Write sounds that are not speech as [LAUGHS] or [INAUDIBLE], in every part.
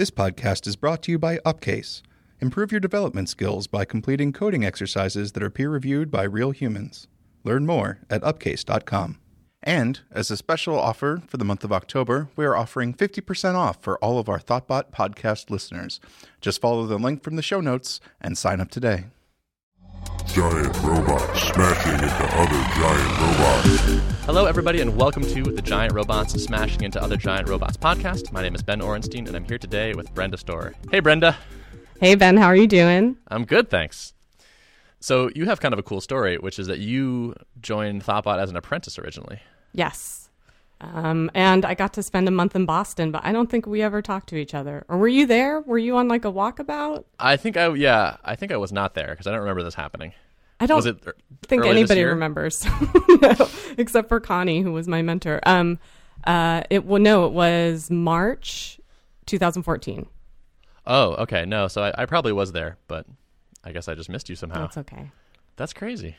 This podcast is brought to you by Upcase. Improve your development skills by completing coding exercises that are peer reviewed by real humans. Learn more at upcase.com. And as a special offer for the month of October, we are offering 50% off for all of our Thoughtbot podcast listeners. Just follow the link from the show notes and sign up today. Giant robots smashing into other giant robots. Hello, everybody, and welcome to the Giant Robots Smashing into Other Giant Robots podcast. My name is Ben Orenstein, and I'm here today with Brenda Storer. Hey, Brenda. Hey, Ben, how are you doing? I'm good, thanks. So, you have kind of a cool story, which is that you joined Thoughtbot as an apprentice originally. Yes. Um, and I got to spend a month in Boston, but I don't think we ever talked to each other. Or were you there? Were you on like a walkabout? I think I, yeah, I think I was not there because I don't remember this happening. I don't er- think anybody remembers, No, [LAUGHS] except for Connie, who was my mentor. Um, uh, it well, no, it was March 2014. Oh, okay. No, so I, I probably was there, but I guess I just missed you somehow. That's okay. That's crazy.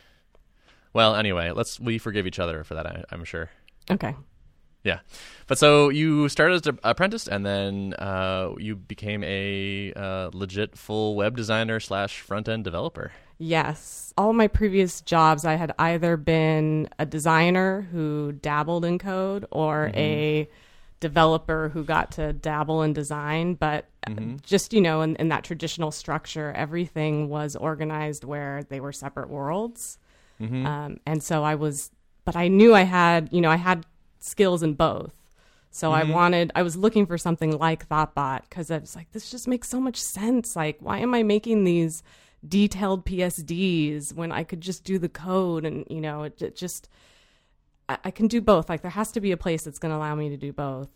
Well, anyway, let's we forgive each other for that. I, I'm sure. Okay. Yeah, but so you started as an apprentice, and then uh, you became a uh, legit full web designer slash front end developer. Yes. All my previous jobs, I had either been a designer who dabbled in code or a developer who got to dabble in design. But uh, just, you know, in, in that traditional structure, everything was organized where they were separate worlds. Um, and so I was, but I knew I had, you know, I had skills in both. So I wanted, I was looking for something like Thoughtbot because I was like, this just makes so much sense. Like, why am I making these detailed PSDs when I could just do the code and, you know, it, it just, I, I can do both. Like, there has to be a place that's going to allow me to do both.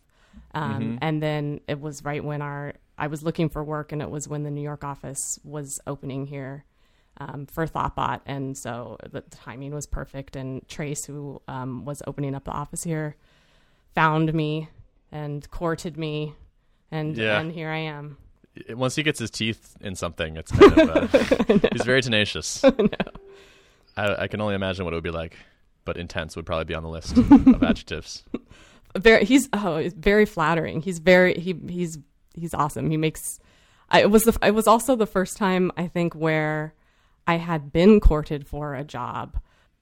Um, And then it was right when our, I was looking for work and it was when the New York office was opening here um, for Thoughtbot, and so the timing was perfect. And Trace, who um, was opening up the office here, found me and courted me, and Yeah. and here I am. Once he gets his teeth in something, it's kind of uh, [LAUGHS] he's very tenacious. [LAUGHS] I, I can only imagine what it would be like, but intense would probably be on the list [LAUGHS] of adjectives. Very, he's oh, very flattering. He's very he he's he's awesome. He makes. I, it was the it was also the first time I think where I had been courted for a job.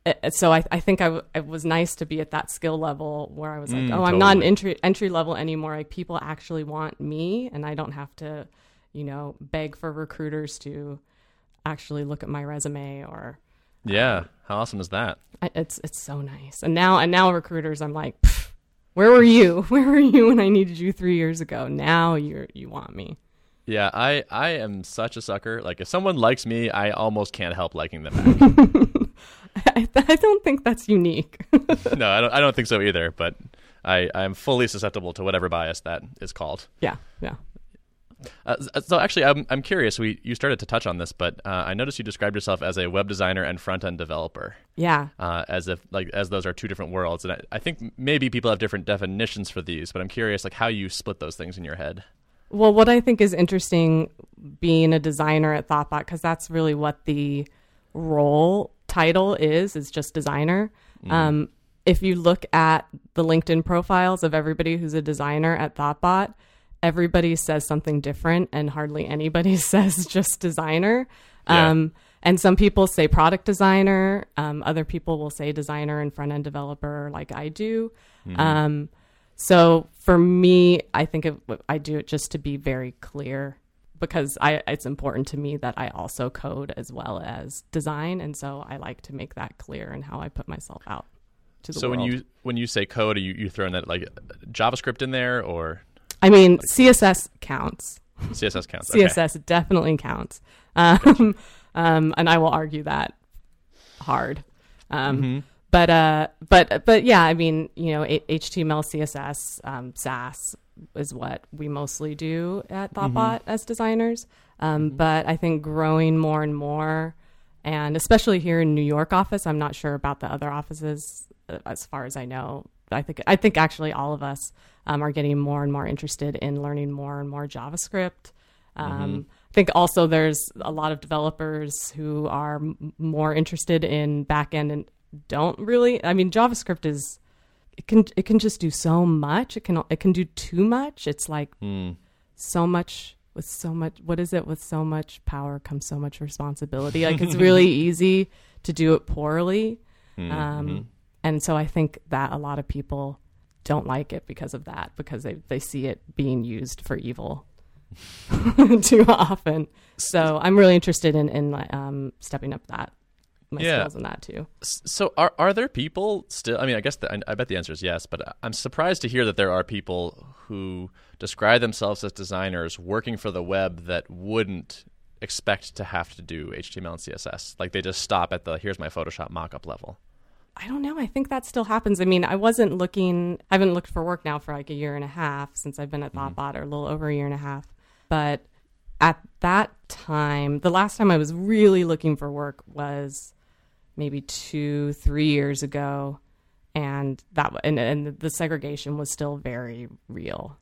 Uh, So I, I think I, w- it was nice to be at that skill level where I was like, Mm, oh, I'm not an entry entry level anymore. Like people actually want me, and I don't have to, you know, beg for recruiters to actually look at my resume or Yeah, how awesome is that? I, it's it's so nice. And now and now recruiters, I'm like, where were you? [LAUGHS] Where were you when I needed you three years ago? Now you're you want me. Yeah, I I am such a sucker. Like if someone likes me, I almost can't help liking them [LAUGHS] back. I, I don't think that's unique. [LAUGHS] no, I don't. I don't think so either. But I I'm fully susceptible to whatever bias that is called. yeah, yeah. Uh, so actually, I'm I'm curious. We you started to touch on this, but uh, I noticed you described yourself as a web designer and front end developer, Yeah. uh, as if like as those are two different worlds. And I, I think maybe people have different definitions for these, but I'm curious like how you split those things in your head. Well, what I think is interesting being a designer at Thoughtbot, because that's really what the role title is, is just designer. Um, if you look at the LinkedIn profiles of everybody who's a designer at Thoughtbot, everybody says something different and hardly anybody [LAUGHS] says just designer. Yeah. Um, and some people say product designer. Um, other people will say designer and front end developer, like I do. Um, so for me, I think it, I do it just to be very clear because I, it's important to me that I also code as well as design, and so I like to make that clear in how I put myself out to the So when world. you when you say code, are you you throwing that like JavaScript in there or I mean, CSS counts. CSS counts? Okay. CSS definitely counts, [LAUGHS] um, um, and I will argue that hard. Um, Mm-hmm. But uh, but but yeah, I mean, you know, HTML, CSS, um, Sass is what we mostly do at Mm-hmm. Thoughtbot as designers. Um, But I think growing more and more, and especially here in New York office, I'm not sure about the other offices uh, as far as I know. I think I think actually all of us um, are getting more and more interested in learning more and more JavaScript. Um, I think also there's a lot of developers who are m- more interested in backend and don't really. I mean, JavaScript is it can it can just do so much. It can it can do too much. It's like so much with so much what is it with so much power comes so much responsibility like it's really [LAUGHS] easy to do it poorly Mm-hmm. um, and so i think that a lot of people don't like it because of that because they, they see it being used for evil [LAUGHS] too often so i'm really interested in in um, stepping up that my Yeah. skills in that too So are are there people still? I mean, I guess the, I, I bet the answer is yes, but I'm surprised to hear that there are people who describe themselves as designers working for the web that wouldn't expect to have to do HTML and CSS. Like they just stop at the here's my Photoshop mockup level. I don't know. I think that still happens. I mean, I wasn't looking, I haven't looked for work now for like a year and a half since I've been at mm-hmm. ThoughtBot, or a little over a year and a half. But at that time, the last time I was really looking for work was maybe two, three years ago. And that, and, and the segregation was still very real.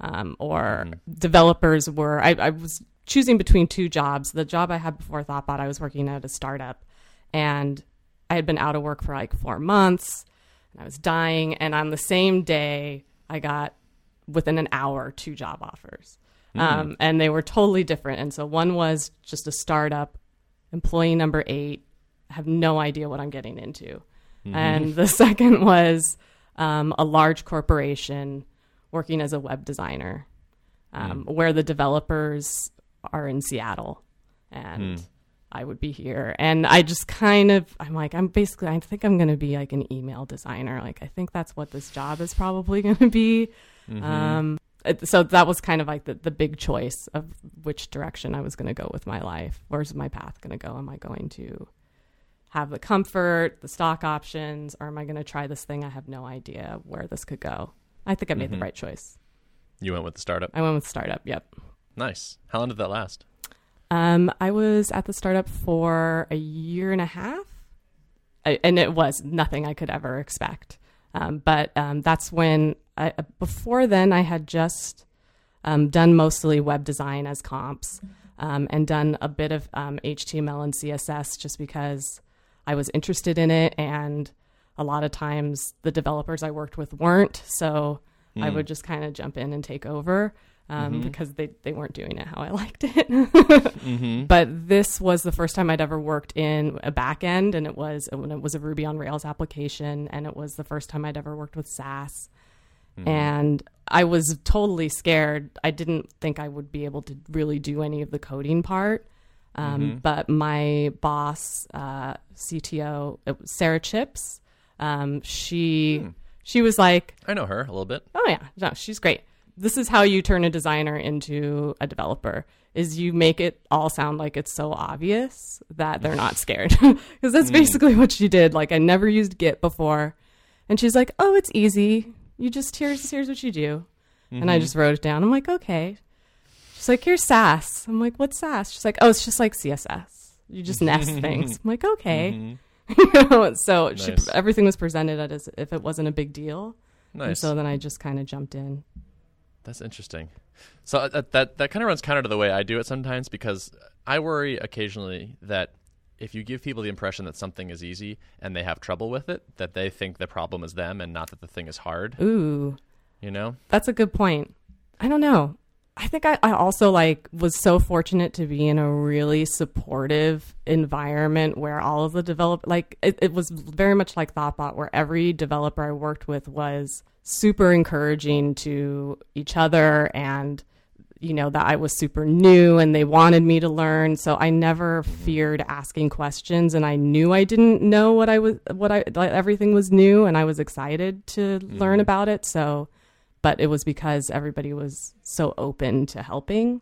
Um, or developers were, I, I was choosing between two jobs. The job I had before ThoughtBot, I was working at a startup. And I had been out of work for like four months and I was dying. And on the same day, I got within an hour two job offers. Um, and they were totally different. And so one was just a startup, employee number eight, have no idea what I'm getting into. And the [LAUGHS] second was um, a large corporation working as a web designer, um, where the developers are in Seattle. And I would be here. And I just kind of, I'm like, I'm basically, I think I'm going to be like an email designer. Like, I think that's what this job is probably [LAUGHS] going to be. Um, so that was kind of like the, the big choice of which direction I was going to go with my life. Where's my path going to go? Am I going to have the comfort, the stock options, or am I going to try this thing? I have no idea where this could go. I think I made the right choice. You went with the startup. I went with startup. Yep. Nice. How long did that last? Um, I was at the startup for a year and a half, I, and it was nothing I could ever expect. Um, but um, that's when, I, before then, I had just um, done mostly web design as comps um, and done a bit of um, HTML and CSS just because I was interested in it. And a lot of times the developers I worked with weren't. So I hmm. would just kind of jump in and take over um, mm-hmm. because they, they weren't doing it how I [LAUGHS] liked it. Mm-hmm. But this was the first time I'd ever worked in a back end, and it was when it was a Ruby on Rails application, and it was the first time I'd ever worked with Sass. Hmm. And I was totally scared. I didn't think I would be able to really do any of the coding part. Um, But my boss, uh, CTO, Sara Chipps, um, she she was like, I know her a little bit. Oh yeah, no, she's great. This is how you turn a designer into a developer is you make it all sound like it's so obvious that they're not scared. [LAUGHS] Cuz that's basically what she did. Like I never used Git before. And she's like, "Oh, it's easy. You just here's here's what you do." And I just wrote it down. I'm like, "Okay." She's like, "Here's Sass." I'm like, "What's Sass?" She's like, "Oh, it's just like CSS. You just nest [LAUGHS] things." I'm like, "Okay." you [LAUGHS] know, so she, everything was presented as if it wasn't a big deal. And Nice. so then I just kind of jumped in. That's interesting. So uh, that that, that kind of runs counter to the way I do it sometimes because I worry occasionally that if you give people the impression that something is easy and they have trouble with it, that they think the problem is them and not that the thing is hard. Ooh, You know? that's a good point. I don't know. I think I, I also like was so fortunate to be in a really supportive environment where all of the develop like it, it was very much like Thoughtbot where every developer I worked with was super encouraging to each other and you know that I was super new and they wanted me to learn. So I never mm-hmm. feared asking questions and I knew I didn't know what I was what I like, everything was new and I was excited to learn mm-hmm. about it. So but it was because everybody was so open to helping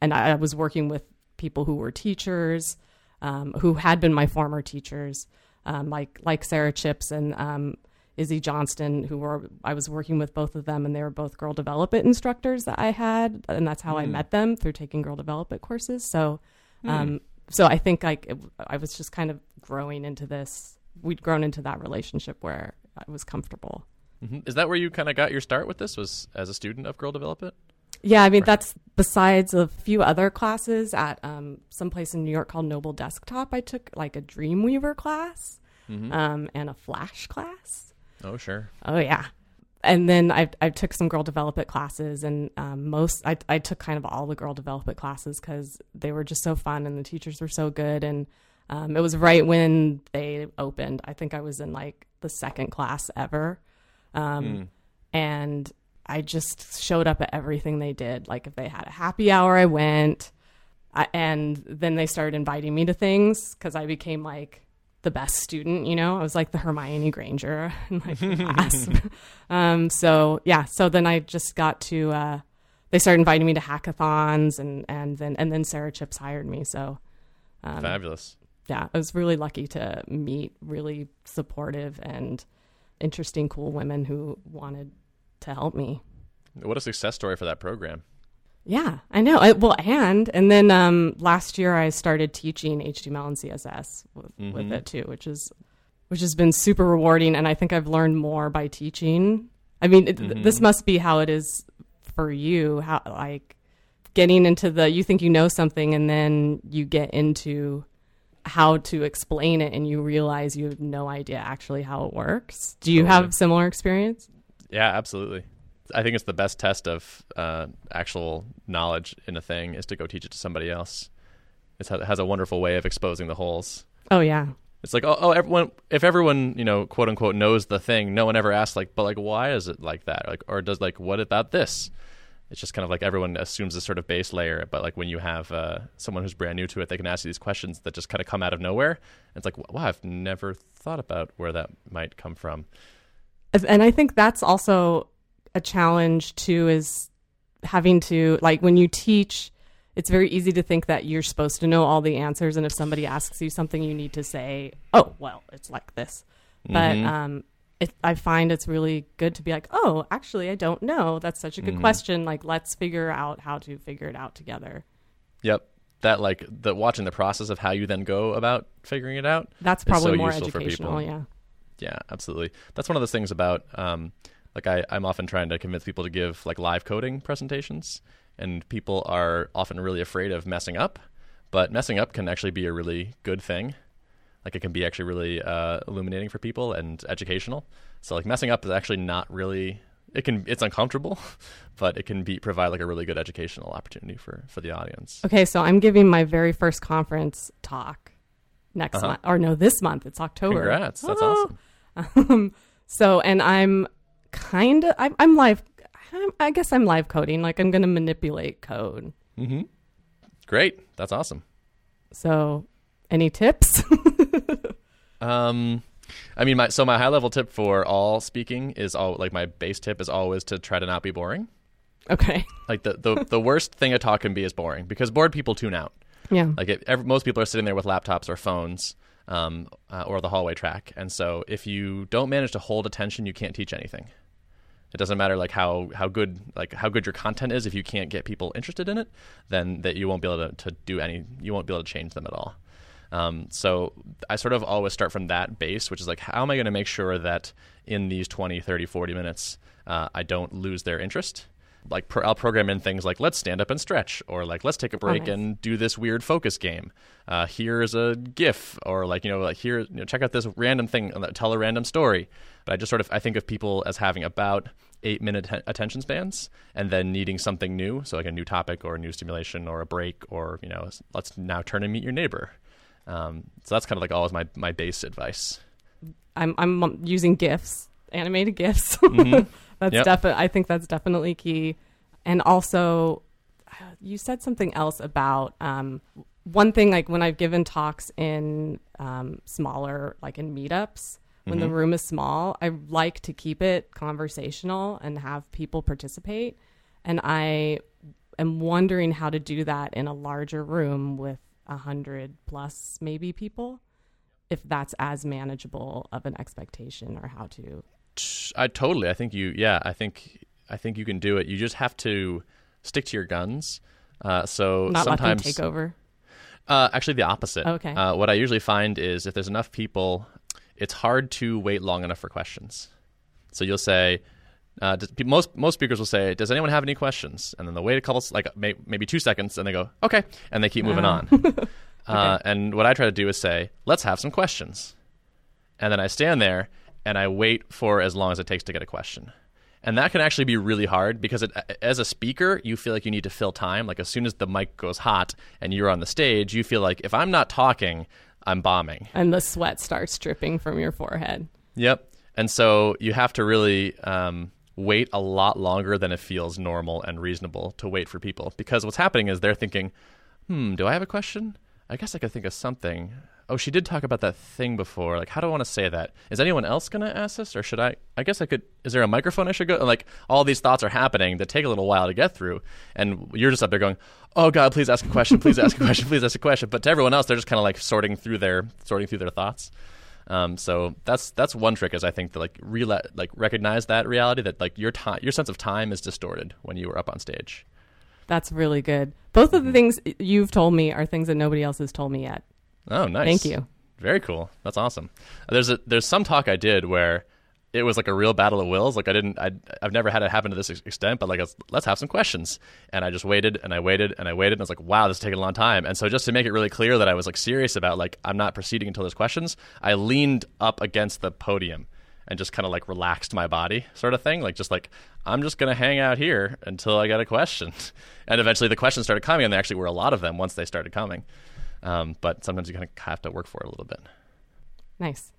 and I, I was working with people who were teachers um, who had been my former teachers um, like like Sara Chipps and um, Izzy Johnston, who were I was working with both of them, and they were both Girl Develop It instructors that I had, and that's how I met them through taking Girl Develop It courses. So, um, so I think like it, I was just kind of growing into this. We'd grown into that relationship where I was comfortable. Hmm Is that where you kind of got your start with this? Was as a student of Girl Develop It? Yeah, I mean that's besides a few other classes at um, some place in New York called Noble Desktop. I took like a Dreamweaver class um, and a Flash class. Oh, sure. Oh yeah. and then I I took some Girl Develop It classes, and um, most I I took kind of all the Girl Develop It classes because they were just so fun and the teachers were so good, and um, it was right when they opened. I think I was in like the second class ever, um, and I just showed up at everything they did. Like if they had a happy hour, I went, I, and then they started inviting me to things because I became like the best student. You know, I was like the Hermione Granger [LAUGHS] in my [LAUGHS] class. [LAUGHS] um, so yeah, so then I just got to. Uh, they started inviting me to hackathons, and and then and then Sara Chipps hired me. So Fabulous. yeah, I was really lucky to meet really supportive and interesting, cool women who wanted to help me. What a success story for that program. Yeah, I know. I, well, and and then um, last year I started teaching HTML and CSS with, with it too, which is which has been super rewarding. And I think I've learned more by teaching. I mean, it, this must be how it is for you. How like getting into the you think you know something, and then you get into how to explain it, and you realize you have no idea actually how it works. Do you have similar experience? Yeah, absolutely. I think it's the best test of uh, actual knowledge in a thing is to go teach it to somebody else. It's, it has a wonderful way of exposing the holes. Oh yeah, It's like, oh, oh, everyone, if everyone, you know, quote unquote, knows the thing, no one ever asks, like, but like, why is it like that? Like, or does like, what about this? It's just kind of like everyone assumes this sort of base layer, but like when you have uh, someone who's brand new to it, they can ask you these questions that just kind of come out of nowhere. And it's like, wow, I've never thought about where that might come from. and I think that's also a challenge too is having to like when you teach it's very easy to think that you're supposed to know all the answers and if somebody asks you something you need to say oh well it's like this but um it, I find it's really good to be like, oh, actually, I don't know. That's such a good question. Like, let's figure out how to figure it out together. Yep. That like the watching the process of how you then go about figuring it out. That's probably so more useful for educational. people. Yeah. Yeah, absolutely. That's one of those things about um, like I, I'm often trying to convince people to give like live coding presentations, and people are often really afraid of messing up. But messing up can actually be a really good thing. Like it can be actually really uh, illuminating for people and educational. So like messing up is actually not really. It can it's uncomfortable, [LAUGHS] but it can be provide like a really good educational opportunity for for the audience. Okay, so I'm giving my very first conference talk next month, or no, this month. It's October. Congrats, that's Oh. awesome. Um, so, and I'm kind of, I'm, I'm live, I'm, I guess I'm live coding. Like, I'm going to manipulate code. Mm-hmm. Great, that's awesome. So, any tips? [LAUGHS] Um, I mean, my so my high level tip for all speaking is all like my base tip is always to try to not be boring. okay. Like the the, the worst thing a talk can be is boring because bored people tune out. Yeah. Like it, ev most people are sitting there with laptops or phones, um, uh, or the hallway track, and so if you don't manage to hold attention, you can't teach anything. It doesn't matter like how, how good like how good your content is if you can't get people interested in it, then that you won't be able to, to do any you won't be able to change them at all. Um, so I sort of always start from that base, which is like how am I going to make sure that in these 20, 30, 40 minutes uh, I don't lose their interest. Like pro- I'll program in things like let's stand up and stretch, or like let's take a break nice. and do this weird focus game. Uh, here's a GIF, or like you know, like here, you know, check out this random thing, uh, tell a random story. But I just sort of I think of people as having about eight minute att- attention spans, and then needing something new, so like a new topic or a new stimulation or a break, or you know, let's now turn and meet your neighbor. Um, so that's kind of like always my my base advice. I'm, I'm using GIFs, animated GIFs. [LAUGHS] Mm-hmm. that's Yep. definitely, I think that's definitely key. And also, you said something else about um, one thing, like when I've given talks in um, smaller, like in meetups, when the room is small, I like to keep it conversational and have people participate. And I am wondering how to do that in a larger room with a hundred plus maybe people, if that's as manageable of an expectation or how to. I totally. I think you. Yeah, I think I think you can do it. You just have to stick to your guns. Uh, so Not sometimes take over. Uh, actually, the opposite. Okay. Uh, what I usually find is if there's enough people, it's hard to wait long enough for questions. So you'll say, uh, does- most most speakers will say, "Does anyone have any questions?" And then they'll wait a couple, like may, maybe two seconds, and they go, "Okay," and they keep moving on. [LAUGHS] uh, and what I try to do is say, "Let's have some questions," and then I stand there and I wait for as long as it takes to get a question. And that can actually be really hard because it, as a speaker, you feel like you need to fill time. Like as soon as the mic goes hot and you're on the stage, you feel like if I'm not talking, I'm bombing. And the sweat starts dripping from your forehead. Yep. And so you have to really um, wait a lot longer than it feels normal and reasonable to wait for people because what's happening is they're thinking, hmm, do I have a question? I guess I could think of something. Oh, she did talk about that thing before. Like, how do I want to say that? Is anyone else going to ask this, or should I? I guess I could. Is there a microphone I should go? Like, all these thoughts are happening that take a little while to get through, and you're just up there going, "Oh God, please ask a question. Please ask a question. Please ask a question." But to everyone else, they're just kind of like sorting through their sorting through their thoughts. Um, so that's that's one trick is I think to like real like recognize that reality that like your time your sense of time is distorted when you were up on stage. That's really good. Both of the things you've told me are things that nobody else has told me yet. Oh, nice. Thank you. Very cool. That's awesome. There's a there's some talk I did where it was like a real battle of wills. Like I didn't, I, I've never had it happen to this extent, but like, let's, let's have some questions. And I just waited and I waited and I waited. And I was like, wow, this is taking a long time. And so just to make it really clear that I was like serious about like, I'm not proceeding until there's questions, I leaned up against the podium and just kind of like relaxed my body sort of thing. Like just like, I'm just going to hang out here until I get a question. [LAUGHS] And eventually the questions started coming and there actually were a lot of them once they started coming. Um, but sometimes you kind of have to work for it a little bit. Nice.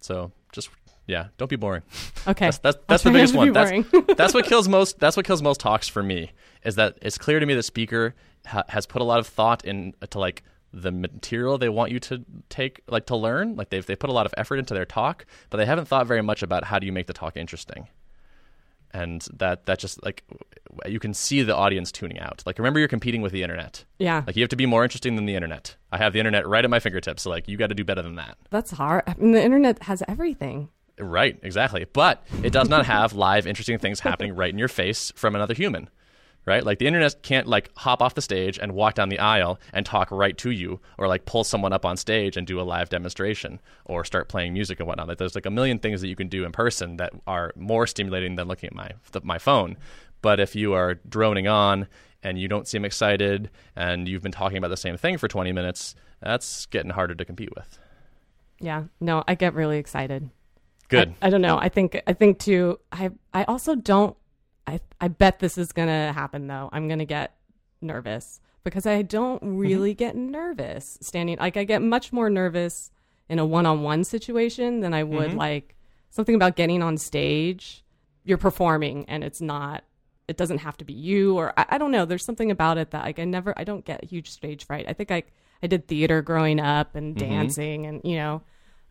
So just yeah, don't be boring. [LAUGHS] Okay. That's that's, that's [LAUGHS] the biggest one. That's [LAUGHS] that's what kills most. That's what kills most talks for me. Is that it's clear to me the speaker ha- has put a lot of thought into uh, like the material they want you to take like to learn. Like they've they put a lot of effort into their talk, but they haven't thought very much about how do you make the talk interesting. And that that just like you can see the audience tuning out. Like remember you're competing with the internet. Yeah. Like you have to be more interesting than the internet. I have the internet right at my fingertips. So like you got to do better than that. That's hard. I mean, the internet has everything. Right, exactly. But it does not have live, interesting things happening right in your face from another human. Right? Like the internet can't like hop off the stage and walk down the aisle and talk right to you, or like pull someone up on stage and do a live demonstration, or start playing music and whatnot. Like there's like a million things that you can do in person that are more stimulating than looking at my my phone. But if you are droning on and you don't seem excited and you've been talking about the same thing for 20 minutes, that's getting harder to compete with. Yeah. No, I get really excited. Good. I, I don't know. I think I think too. I I also don't. I I bet this is gonna happen though. I'm gonna get nervous because I don't mm-hmm. really get nervous standing. Like I get much more nervous in a one-on-one situation than I would mm-hmm. like something about getting on stage. You're performing and it's not. It doesn't have to be you or I, I don't know. There's something about it that like I never. I don't get huge stage fright. I think I I did theater growing up and mm-hmm. dancing and you know.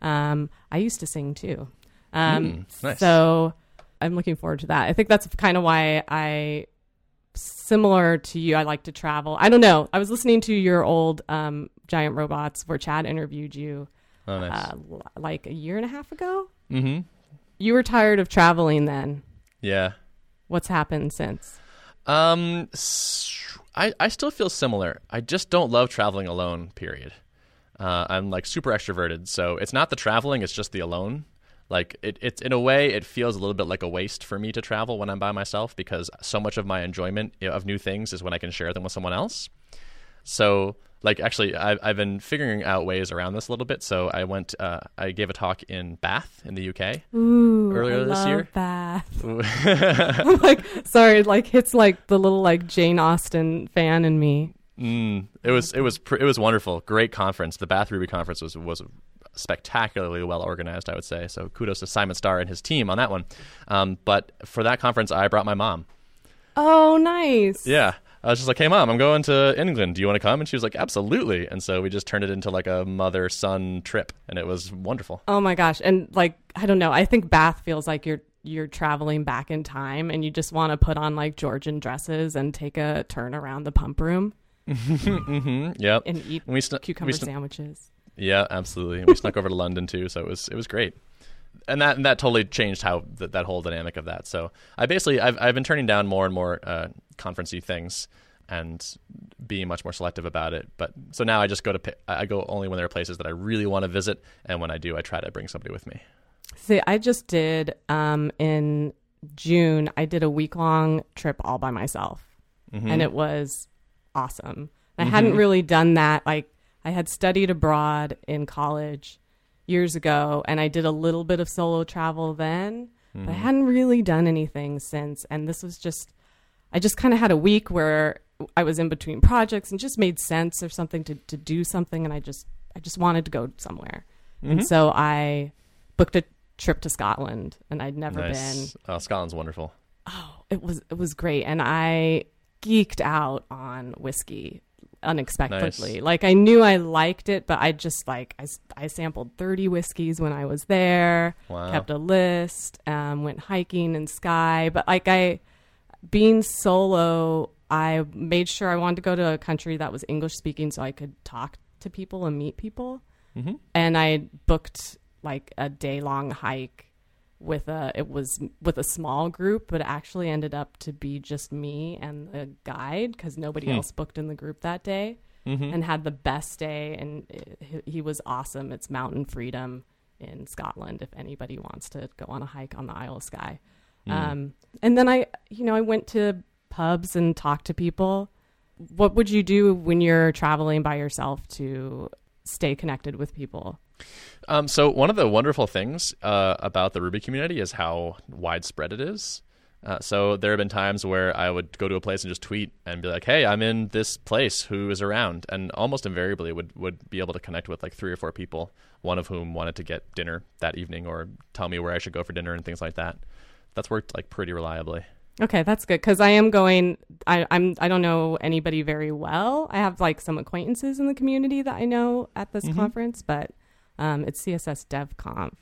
Um, I used to sing too. Um, nice. So I'm looking forward to that. I think that's kind of why I, similar to you, I like to travel. I don't know. I was listening to your old um, Giant Robots where Chad interviewed you Oh, nice. uh, like a year and a half ago. mm-hmm. You were tired of traveling then. Yeah. What's happened since? Um, I, I still feel similar. I just don't love traveling alone. Period. Uh, I'm like super extroverted, so it's not the traveling; it's just the alone. Like it, it's in a way, it feels a little bit like a waste for me to travel when I'm by myself because so much of my enjoyment of new things is when I can share them with someone else. So, like, actually, I've, I've been figuring out ways around this a little bit. So, I went, uh, I gave a talk in Bath in the UK. Ooh, Earlier I this love year? Bath. [LAUGHS] [LAUGHS] I'm like, sorry, like it's like the little like Jane Austen fan in me. Mm, it was it was pr- it was wonderful. Great conference. The Bath Ruby conference was was spectacularly well organized. I would say so. Kudos to Simon Starr and his team on that one. Um, but for that conference, I brought my mom. Oh, nice. Yeah, I was just like, "Hey, mom, I'm going to England. Do you want to come?" And she was like, "Absolutely." And so we just turned it into like a mother son trip, and it was wonderful. Oh my gosh. And like I don't know, I think Bath feels like you're you're traveling back in time and you just want to put on like Georgian dresses and take a turn around the pump room [LAUGHS] hmm Yep. and eat And we sn- cucumber we sn- sandwiches. Yeah, absolutely. We snuck over to London too, so it was it was great. And that and that totally changed how th- that whole dynamic of that. So I basically I've I've been turning down more and more uh, conferencey things and being much more selective about it. But so now I just go to I go only when there are places that I really want to visit, and when I do, I try to bring somebody with me. See, I just did um in June, I did a week long trip all by myself. Mm-hmm. And it was awesome. I hadn't really done that like I had studied abroad in college years ago and I did a little bit of solo travel then, but I mm-hmm. hadn't really done anything since. And this was just, I just kind of had a week where I was in between projects and just made sense or something to, to do something. And I just, I just wanted to go somewhere. And mm-hmm. so I booked a trip to Scotland and I'd never been Oh, Scotland's wonderful. Oh, it was it was great and i geeked out on whiskey unexpectedly Nice. like i knew i liked it but i just like I, I sampled 30 whiskeys when i was there Wow. kept a list um, went hiking in Skye but like i being solo i made sure i wanted to go to a country that was english speaking so i could talk to people and meet people and i booked like a day long hike with a it was with a small group but it actually ended up to be just me and the guide because nobody hmm. else booked in the group that day mm-hmm. and had the best day. And it, he- was awesome. It's mountain freedom in scotland if anybody wants to go on a hike on the isle of skye. Hmm. Um, and then i you know i went to pubs and talked to people. What would you do when you're traveling by yourself to stay connected with people Um, so one of the wonderful things uh, about the Ruby community is how widespread it is. Uh, so there have been times where I would go to a place and just tweet and be like, "Hey, I'm in this place. Who is around?" And almost invariably would would be able to connect with like three or four people, one of whom wanted to get dinner that evening or tell me where I should go for dinner and things like that. That's worked like pretty reliably. Okay, that's good because I am going. I, I'm. I don't know anybody very well. I have like some acquaintances in the community that I know at this conference, but um, it's CSS DevConf,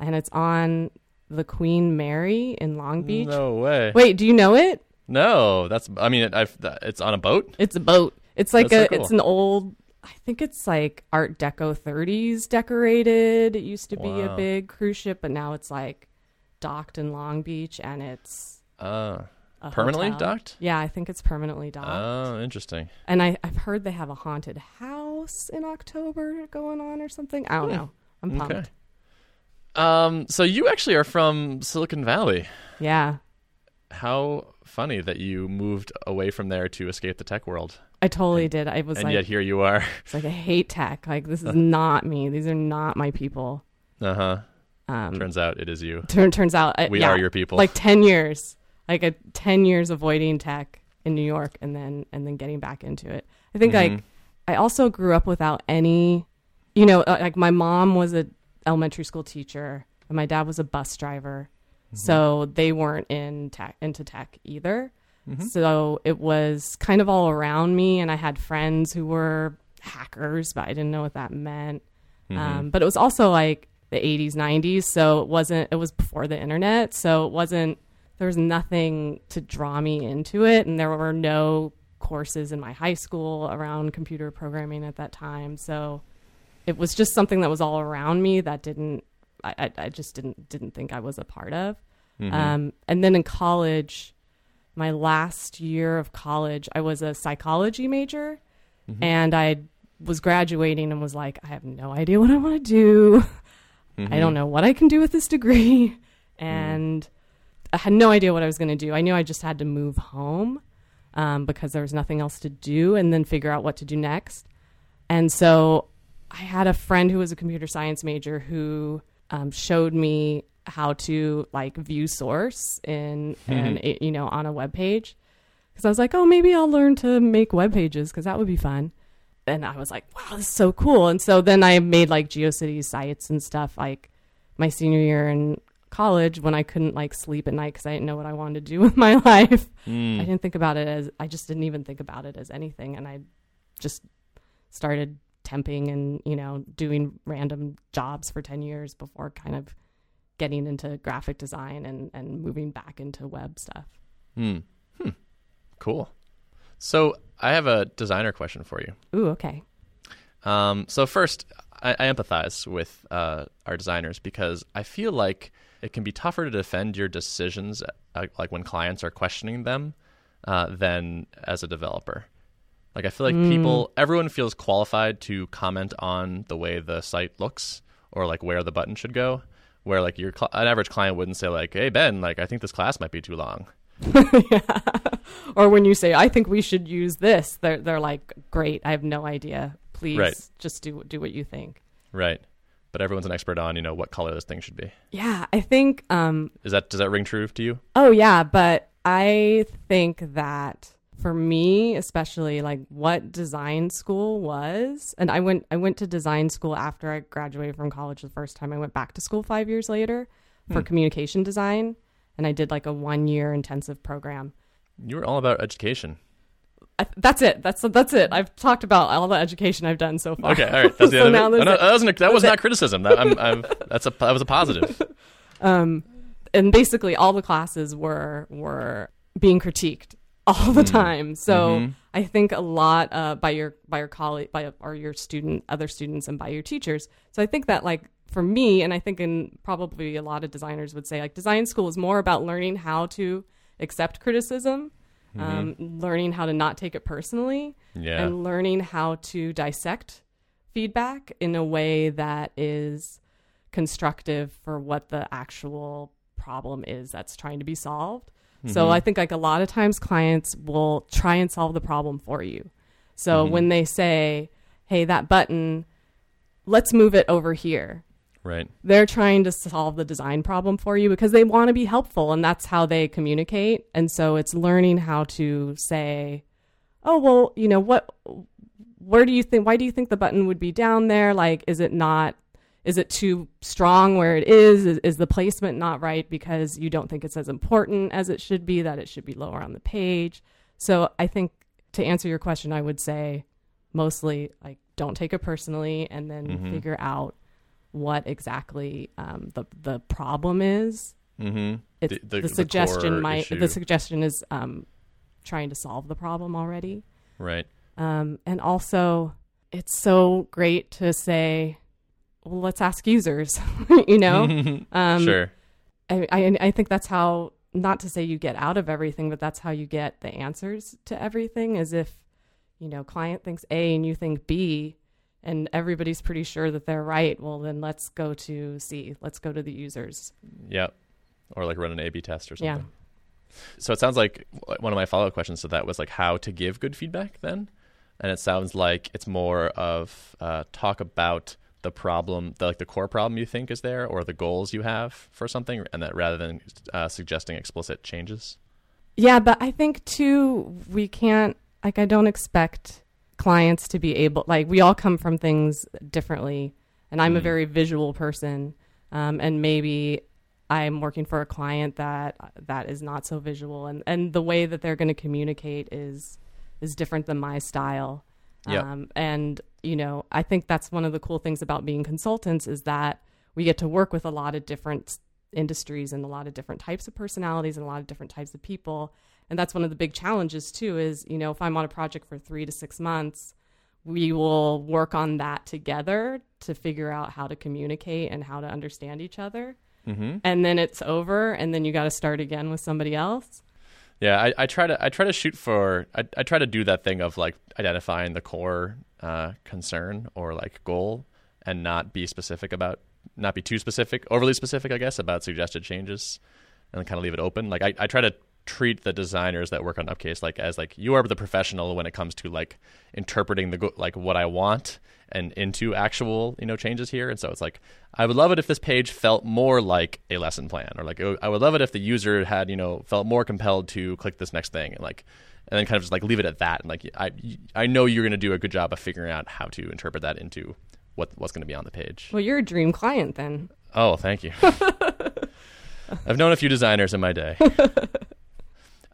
and it's on the Queen Mary in Long Beach. No way. Wait, do you know it? No, that's. I mean, I've, it's on a boat. It's a boat. It's like That's a. so cool. It's an old. I think it's like Art Deco 30s decorated. It used to be a big cruise ship, but now it's like docked in Long Beach, and it's Uh, permanently hotel. docked. Yeah, I think it's permanently docked. Oh, interesting. And I, I've heard they have a haunted house in October going on or something. I don't know. I'm pumped. Hmm. Okay. Um, so you actually are from Silicon Valley. Yeah. How funny that you moved away from there to escape the tech world, I totally did. I was and like, yet here you are. [LAUGHS] it's like I hate tech. Like this is not me. These are not my people. Uh huh. Um, Turns out it is you. turn, turns out I, We yeah, are your people. Like ten years, like a ten years avoiding tech in New York, and then and then getting back into it. I think Mm-hmm. like I also grew up without any, you know, uh, like my mom was a elementary school teacher, and my dad was a bus driver, Mm-hmm. so they weren't in tech into tech either. Mm-hmm. So it was kind of all around me, and I had friends who were hackers, but I didn't know what that meant. Mm-hmm. Um, but it was also like the 80s, 90s, so it wasn't. It was before the internet, so it wasn't. There was nothing to draw me into it, and there were no courses in my high school around computer programming at that time. So it was just something that was all around me that didn't. I, I, I just didn't didn't think I was a part of. Mm-hmm. Um, and then in college, my last year of college, I was a psychology major, mm-hmm. and I was graduating and was like, I have no idea what I want to do. Mm-hmm. I don't know what I can do with this degree, and I had no idea what I was going to do. I knew I just had to move home um, because there was nothing else to do, and then figure out what to do next. And so I had a friend who was a computer science major who um, showed me how to like view source in and it, you know on a web page because I was like, oh, maybe I'll learn to make web pages because that would be fun. And I was like, wow, this is so cool. And so then I made like GeoCities sites and stuff like my senior year in college when I couldn't like sleep at night because I didn't know what I wanted to do [LAUGHS] with my life. I didn't think about it as I just didn't even think about it as anything, and I just started temping and you know doing random jobs for 10 years before kind of getting into graphic design and and moving back into web stuff Hmm. Hmm. Cool. So I have a designer question for you. ooh okay Um, so first, I, I empathize with uh, our designers because I feel like it can be tougher to defend your decisions, uh, like when clients are questioning them, uh, than as a developer. Like I feel like people, everyone feels qualified to comment on the way the site looks or like where the button should go. Where like your cl- an average client wouldn't say like, "Hey Ben, like I think this class might be too long." [LAUGHS] yeah. or when you say i think we should use this they're, they're like great i have no idea please Right. just do do what you think Right. But everyone's an expert on you know what color this thing should be. Yeah, I think um, Is that does that ring true to you? Oh yeah, but I think that for me, especially like what design school was, and I went I went to design school after I graduated from college the first time. I went back to school 5 years later for communication design and I did like a 1 year intensive program. You were all about education. That's it. That's that's it. I've talked about all the education I've done so far. Okay, all right. That's [LAUGHS] the So end now of it. Oh, no, that wasn't that was not criticism. That, I'm, I'm, that's a that was a positive. [LAUGHS] um, and basically all the classes were were being critiqued all the time. So Mhm. I think a lot uh, by your by your colleague by or your student other students and by your teachers. So I think that like for me and I think in probably a lot of designers would say like design school is more about learning how to accept criticism, Mm-hmm. um, learning how to not take it personally, Yeah. and learning how to dissect feedback in a way that is constructive for what the actual problem is that's trying to be solved. So mm-hmm. I think like a lot of times clients will try and solve the problem for you. So mm-hmm. when they say, "Hey, that button, let's move it over here." Right. They're trying to solve the design problem for you because they want to be helpful and that's how they communicate. And so it's learning how to say, "Oh, well, you know, what where do you think why do you think the button would be down there? Like is it not is it too strong where it is? is? Is the placement not right because you don't think it's as important as it should be that it should be lower on the page?" So I think to answer your question, I would say mostly like don't take it personally and then Mhm. figure out what exactly um, the the problem is. Mm-hmm. It's, The- the, the- the suggestion core might issue. the suggestion is um, trying to solve the problem already. Right. Um, and also, it's so great to say, well, let's ask users. [LAUGHS] you know, [LAUGHS] um, sure. I, I I think that's how not to say you get out of everything, but that's how you get the answers to everything. Is if you know client thinks A and you think B, and everybody's pretty sure that they're right. Well, then let's go to C. Let's go to the users. Yep. Or like run an A/B test or something. Yeah. So it sounds like one of my follow-up questions to that was like how to give good feedback then, and it sounds like it's more of uh, talk about the problem, the, like the core problem you think is there, or the goals you have for something, and that rather than uh, suggesting explicit changes. Yeah, but I think too we can't like I don't expect clients to be able like we all come from things differently and I'm a Mm. very visual person um, and maybe I'm working for a client that that is not so visual and and the way that they're going to communicate is is different than my style. Yep. Um, and you know, I think that's one of the cool things about being consultants is that we get to work with a lot of different industries and a lot of different types of personalities and a lot of different types of people. And that's one of the big challenges too is, you know, if I'm on a project for 3 to 6 months, we will work on that together to figure out how to communicate and how to understand each other. Mm-hmm. And then it's over and then you got to start again with somebody else. Yeah, I, I try to I try to shoot for I, I try to do that thing of like identifying the core uh, concern or like goal and not be specific about not be too specific overly specific I guess about suggested changes and kind of leave it open. Like I, I try to treat the designers that work on Upcase like as like you are the professional when it comes to like interpreting the like what I want and into actual you know changes here. And so it's like I would love it if this page felt more like a lesson plan, or like I would love it if the user had you know felt more compelled to click this next thing, and like and then kind of just like leave it at that. And like I I know you're going to do a good job of figuring out how to interpret that into what what's going to be on the page. Well, you're a dream client then. Oh, thank you. [LAUGHS] I've known a few designers in my day. [LAUGHS]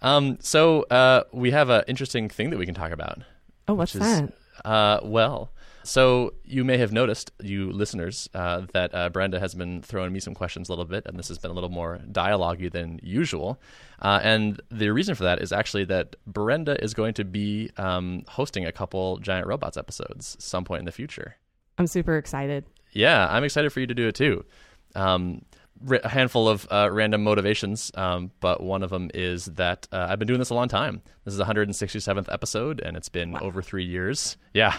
Um, so uh, we have an interesting thing that we can talk about. Oh, what's is, that? Uh, well, so you may have noticed, you listeners, uh, that uh, Brenda has been throwing me some questions a little bit, and this has been a little more dialogue than usual. Uh, and the reason for that is actually that Brenda is going to be um, hosting a couple Giant Robots episodes some point in the future. I'm super excited. Yeah, I'm excited for you to do it too. Um, a handful of uh, random motivations, um, but one of them is that uh, I've been doing this a long time. This is the 167th episode, and it's been over three years. Yeah.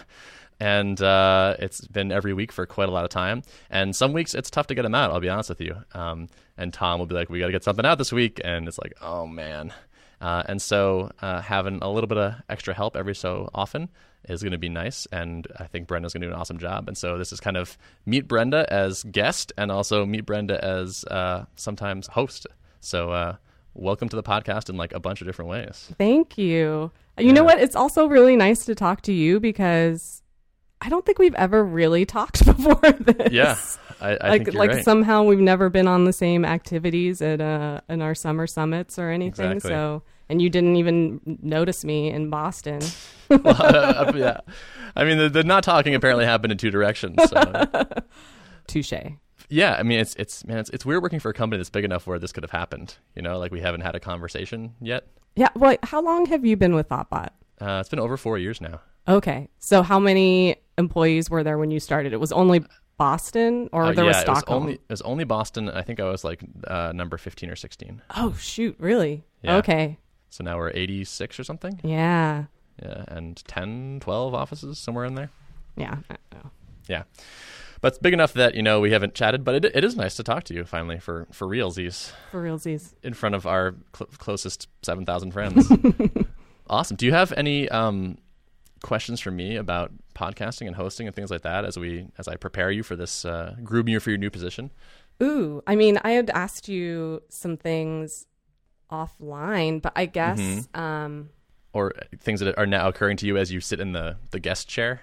And uh, it's been every week for quite a lot of time. And some weeks it's tough to get them out, I'll be honest with you. Um, and Tom will be like, we got to get something out this week. And it's like, oh, man. Uh, and so uh, having a little bit of extra help every so often is going to be nice. And I think Brenda's going to do an awesome job. And so this is kind of meet Brenda as guest and also meet Brenda as uh, sometimes host. So uh, welcome to the podcast in like a bunch of different ways. Thank you. You know what? It's also really nice to talk to you because I don't think we've ever really talked [LAUGHS] before this. Yeah, I, I like like right. somehow we've never been on the same activities at uh in our summer summits or anything. Exactly. So and you didn't even notice me in Boston. [LAUGHS] Uh, yeah, I mean the, the not talking apparently happened in two directions. So. [LAUGHS] Touche. yeah, I mean it's it's man it's it's weird working for a company that's big enough where this could have happened. You know, like we haven't had a conversation yet. Yeah. Well, how long have you been with ThoughtBot? Uh, it's been over four years now. Okay. So how many employees were there when you started? It was only Boston or Uh, there yeah, was it was Stockholm? only it was only Boston. I think I was like uh, number fifteen or sixteen. Oh shoot, really? Yeah. Okay. So now we're eighty six or something. Yeah. Yeah, and 10, 12 offices somewhere in there. Yeah. Yeah, but it's big enough that you know we haven't chatted. But it, it is nice to talk to you finally for for realsies For realsies. in front of our cl- closest seven thousand friends. [LAUGHS] awesome. Do you have any um, questions for me about podcasting and hosting and things like that as we as I prepare you for this uh, groom you for your new position? Ooh, I mean, I had asked you some things offline, but I guess Mm-hmm. um Or things that are now occurring to you as you sit in the, the guest chair?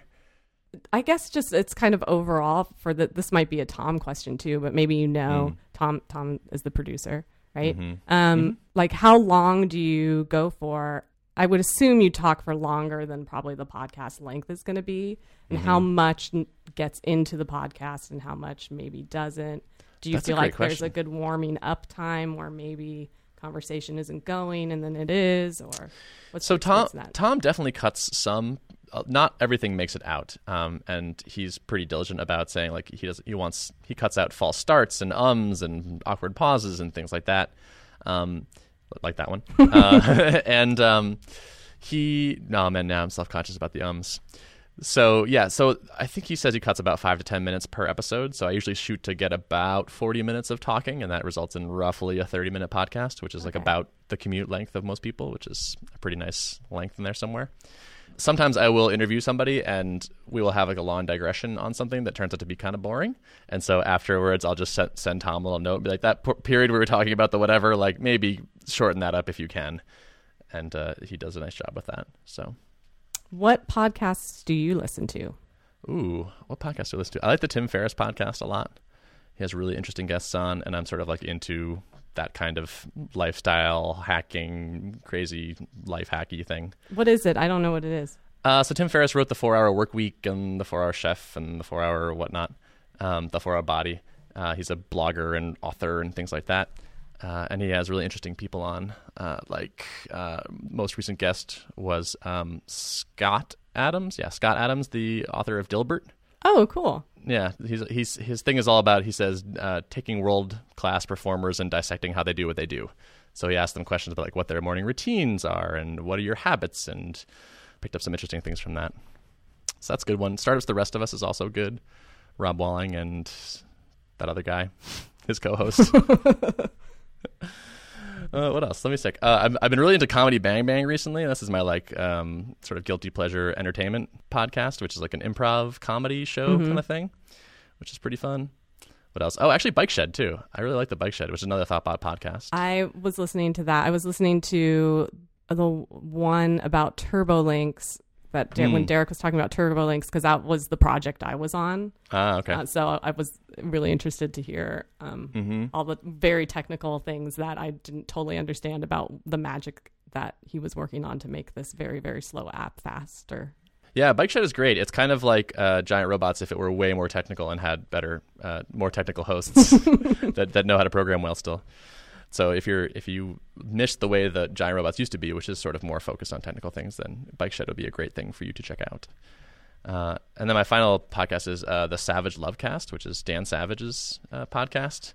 I guess just it's kind of overall for the this might be a Tom question too, but maybe you know Mm. Tom Tom is the producer, right? Mm-hmm. Um like how long do you go for? I would assume you talk for longer than probably the podcast length is going to be, and how Mm-hmm. much gets into the podcast and how much maybe doesn't. Do you That's feel like there's a good warming up time where maybe conversation isn't going and then it is, or what's So Tom? Tom definitely cuts some. Uh, not everything makes it out, um, and he's pretty diligent about saying like he does. He wants he cuts out false starts and ums and awkward pauses and things like that, um, like that one. [LAUGHS] uh, [LAUGHS] and um, he no man, now I'm self conscious about the ums. So yeah, so I think he says he cuts about five to ten minutes per episode. So I usually shoot to get about forty minutes of talking, and that results in roughly a thirty minute podcast, which is like about the commute length of most people, which is a pretty nice length in there somewhere. Sometimes I will interview somebody and we will have like a long digression on something that turns out to be kind of boring. And so afterwards, I'll just send, send Tom a little note, be like, that p- period we were talking about the whatever, like maybe shorten that up if you can. And uh, he does a nice job with that. So What podcasts do you listen to? Ooh, what podcast do I listen to? I like the Tim Ferriss podcast a lot. He has really interesting guests on, and I'm sort of like into that kind of lifestyle hacking, crazy life hacky thing. What is it? I don't know what it is. Uh, so Tim Ferriss wrote the Four Hour Work Week and the Four Hour Chef and the Four Hour whatnot, um, the Four Hour Body. Uh, he's a blogger and author and things like that. Uh, and he has really interesting people on. Uh, like uh, most recent guest was um, Scott Adams. Yeah, Scott Adams, the author of Dilbert. Oh, cool. Yeah, he's he's his thing is all about he says uh, taking world class performers and dissecting how they do what they do. So he asked them questions about like what their morning routines are and what are your habits and picked up some interesting things from that. So that's a good one. Startups the rest of us is also good. Rob Walling and that other guy, [LAUGHS] his co-host. [LAUGHS] [LAUGHS] Uh, what else? Let me check. Uh, I've, I've been really into Comedy Bang Bang recently. This is my like um, sort of guilty pleasure entertainment podcast, which is like an improv comedy show kind of thing, which is pretty fun. What else? Oh, actually, Bike Shed too. I really like the Bike Shed, which is another Thoughtbot podcast. I was listening to that. I was listening to the one about TurboLinks that Der- when Hmm. Derek was talking about TurboLinks because that was the project I was on. ah, okay. Uh, so I was really interested to hear um, Mm-hmm. all the very technical things that I didn't totally understand about the magic that he was working on to make this very very slow app faster. Yeah, Bike Shed is great. It's kind of like uh, Giant Robots if it were way more technical and had better, uh, more technical hosts [LAUGHS] that, that know how to program well still. So if you're if you miss the way that Giant Robots used to be, which is sort of more focused on technical things, then Bike Shed would be a great thing for you to check out. Uh, and then my final podcast is uh, the Savage Lovecast, which is Dan Savage's uh, podcast.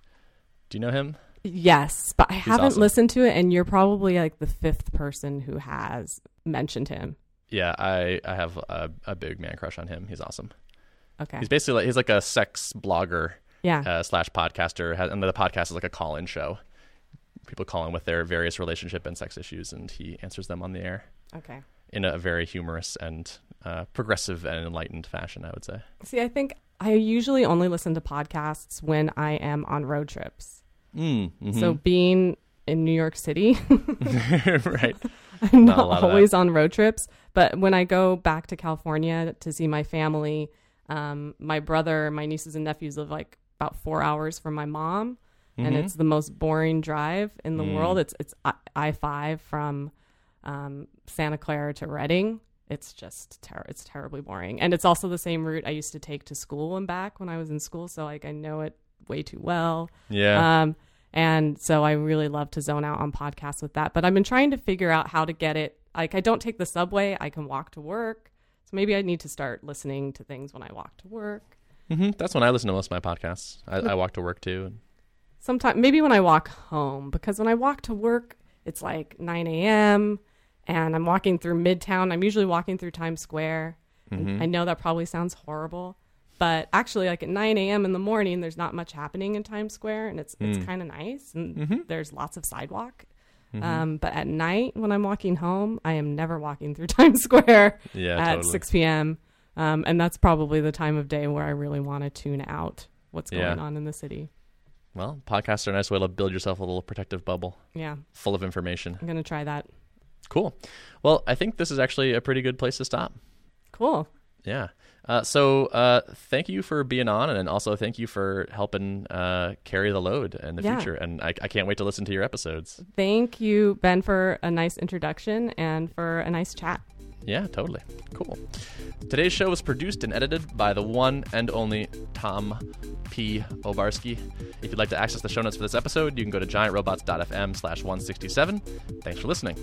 Do you know him? Yes, but I haven't awesome. listened to it, and you're probably like the fifth person who has mentioned him. Yeah, I, I have a, a big man crush on him. He's awesome. Okay, He's basically like, he's like a sex blogger yeah, uh, slash podcaster, and the podcast is like a call-in show. People call in with their various relationship and sex issues, and he answers them on the air Okay. in a very humorous and uh, progressive and enlightened fashion. I would say. See, I think I usually only listen to podcasts when I am on road trips. Mm, So being in New York City, [LAUGHS] [LAUGHS] right. I'm Not not always on road trips. But when I go back to California to see my family, um, my brother, my nieces and nephews live like about four hours from my mom, and Mhm. it's the most boring drive in the Mm. world. It's it's I five from um, Santa Clara to Redding. It's just ter- it's terribly boring, and it's also the same route I used to take to school and back when I was in school. So like I know it way too well. Yeah. Um, and so I really love to zone out on podcasts with that. But I've been trying to figure out how to get it. Like I don't take the subway. I can walk to work. So maybe I need to start listening to things when I walk to work. hmm That's when I listen to most of my podcasts. I, I walk to work too. Sometimes maybe when I walk home because when I walk to work, it's like 9 a.m. and I'm walking through Midtown. I'm usually walking through Times Square. And I know that probably sounds horrible, but actually, like at 9 a.m. in the morning, there's not much happening in Times Square, and it's it's kind of nice, and there's lots of sidewalk. Um, but at night, when I'm walking home, I am never walking through [LAUGHS] Times Square Yeah, at totally. 6 p.m. Um, and that's probably the time of day where I really want to tune out what's going Yeah. on in the city. Well, podcasts are a nice way to build yourself a little protective bubble Yeah, full of information. I'm gonna try that. Cool. Well, I think this is actually a pretty good place to stop. Cool. Yeah. Uh, so uh, thank you for being on, and also thank you for helping uh, carry the load in the Yeah. future. And I, I can't wait to listen to your episodes. Thank you, Ben, for a nice introduction and for a nice chat. Yeah, totally. Cool. Today's show was produced and edited by the one and only Tom P. Obarski. If you'd like to access the show notes for this episode, you can go to giantrobots.fm slash 167. Thanks for listening.